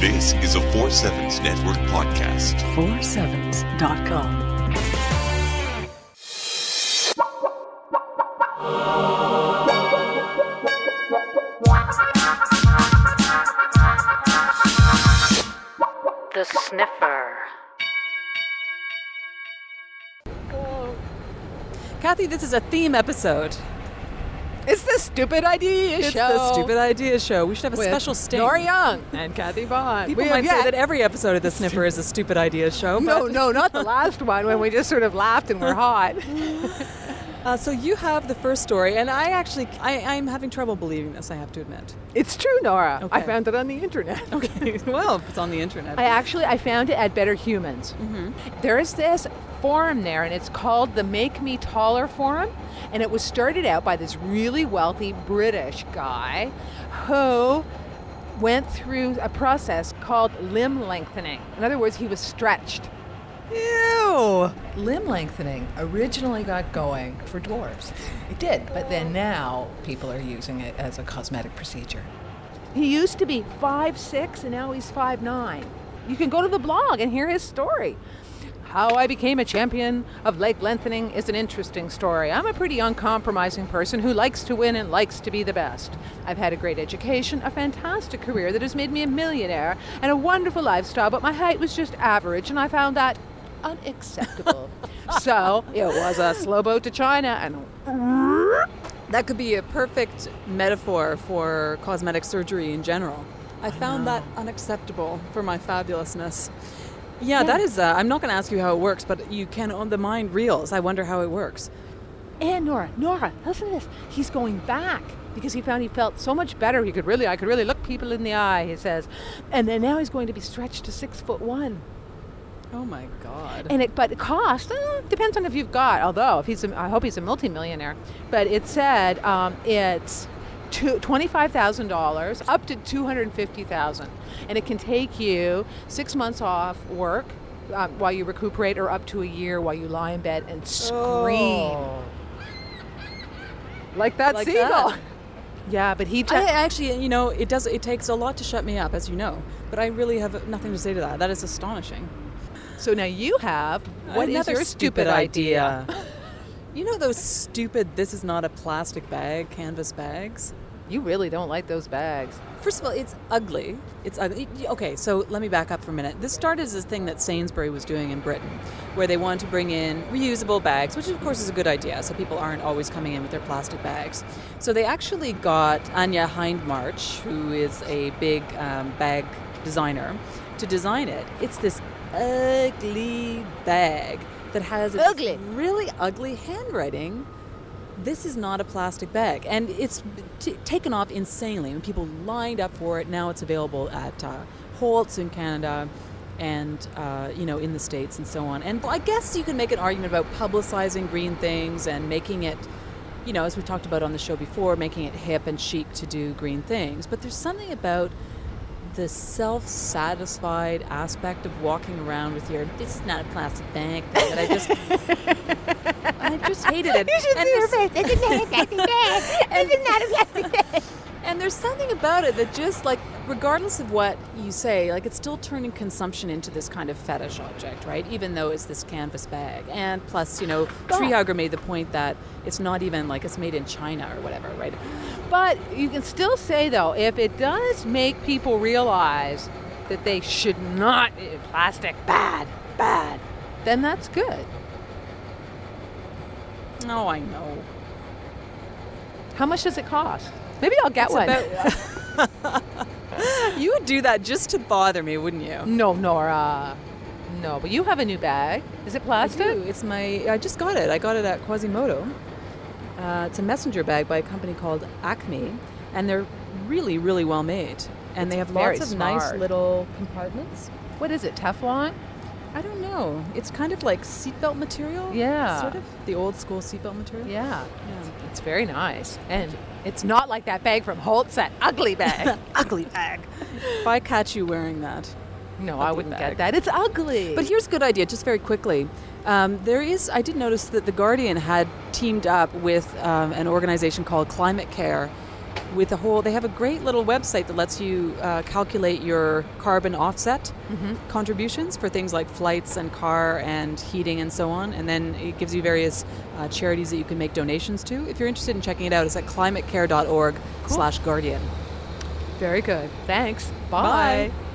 This is a 4 Sevens Network podcast. 47s.com. The Sniffer. Cathi, this is a theme episode. It's the Stupid Idea It's Show. the Stupid Idea Show. We should have a with special sting. Nora Young and Cathi Bond. People We might say that every episode of The Sniffer is a Stupid Idea Show. No, no, not the last one when we just sort of laughed and were hot. Uh, so you have the first story, and I actually, I, I'm having trouble believing this, I have to admit. It's true, Nora. I found it on the internet. Okay, well, it's on the internet. I actually I found it at Better Humans. There is this forum there, and it's called the Make Me Taller Forum, and it was started out by this really wealthy British guy who went through a process called limb lengthening. In other words, he was stretched. Ew! Limb lengthening originally got going for dwarves. It did, but then now people are using it as a cosmetic procedure. He used to be five six, and now he's five nine. You can go to the blog and hear his story. How I became a champion of leg lengthening is an interesting story. I'm a pretty uncompromising person who likes to win and likes to be the best. I've had a great education, a fantastic career that has made me a millionaire, and a wonderful lifestyle, but my height was just average, and I found that unacceptable. so it was a slow boat to China, and That could be a perfect metaphor for cosmetic surgery in general. I, found that unacceptable for my fabulousness. Yeah, that is. Uh, I'm not going to ask you how it works, but you can on the mind reels. I wonder how it works. And Nora, Nora, listen to this. He's going back because he found he felt so much better. He could really, I could really look people in the eye. He says, and then now he's going to be stretched to six foot one. Oh my God! And it, but cost eh, depends on if you've got. Although if he's, a, I hope he's a multimillionaire. But it said um, it's two, twenty-five thousand dollars up to two hundred fifty thousand, and it can take you six months off work. Um, while you recuperate, or up to a year while you lie in bed and scream like that Like seagull. that. Yeah, but he. I, actually, you know, it does. It takes a lot to shut me up, as you know. But I really have nothing to say to that. That is astonishing. So now you have what is Another your stupid idea? you know those stupid "this is not a plastic bag" canvas bags. You really don't like those bags. First of all, it's ugly. It's ugly. Okay, so let me back up for a minute. This started as a thing that Sainsbury was doing in Britain, where they wanted to bring in reusable bags, which of course is a good idea, so people aren't always coming in with their plastic bags. So they actually got Anya Hindmarch, who is a big um, bag designer, to design it. It's this ugly bag that has Ugly. really ugly handwriting. This is not a plastic bag. And it's t- taken off insanely. And people lined up for it. Now it's available at uh, holt's in canada and uh, you know in the states and so on. And i guess you can make an argument about publicizing green things and making it you know as we talked about on the show before making it hip and chic to do green things. But there's something about the self-satisfied aspect of walking around with your this is not a plastic bag thing that i just i just hated it. And there's- and there's something about it that just like regardless of what you say like it's still turning consumption into this kind of fetish object right? Even though it's this canvas bag. And plus you know treehugger made the point that it's not even like it's made in china or whatever right But you can still say though, if it does make people realize that they should not eat plastic, bad, bad, then that's good. oh i know How much does it cost? Maybe I'll get It's one. about- you would do that just to bother me wouldn't you no, Nora. No, but you have a new bag. Is it I plastic? do. It's my. I just got it. I got it at Quasimodo. Uh, it's a messenger bag by a company called Acme, and they're really, really well made. And they have very lots of nice little compartments. What is it? Teflon? I don't know. It's kind of like seatbelt material. Yeah. Sort of the old school seatbelt material. Yeah. Yeah. It's very nice. And it's not like that bag from Holtz, that ugly bag. Ugly bag. if I catch you wearing that. No, I wouldn't get that. It's ugly. But here's a good idea, just very quickly. Um, there is, I did notice that The Guardian had teamed up with um, an organization called Climate Care with a whole. They have a great little website that lets you uh, calculate your carbon offset contributions for things like flights and car and heating and so on, and then it gives you various uh, charities that you can make donations to. If you're interested in checking it out, it's at climatecare.org slash guardian Very good. Thanks. Bye. Bye.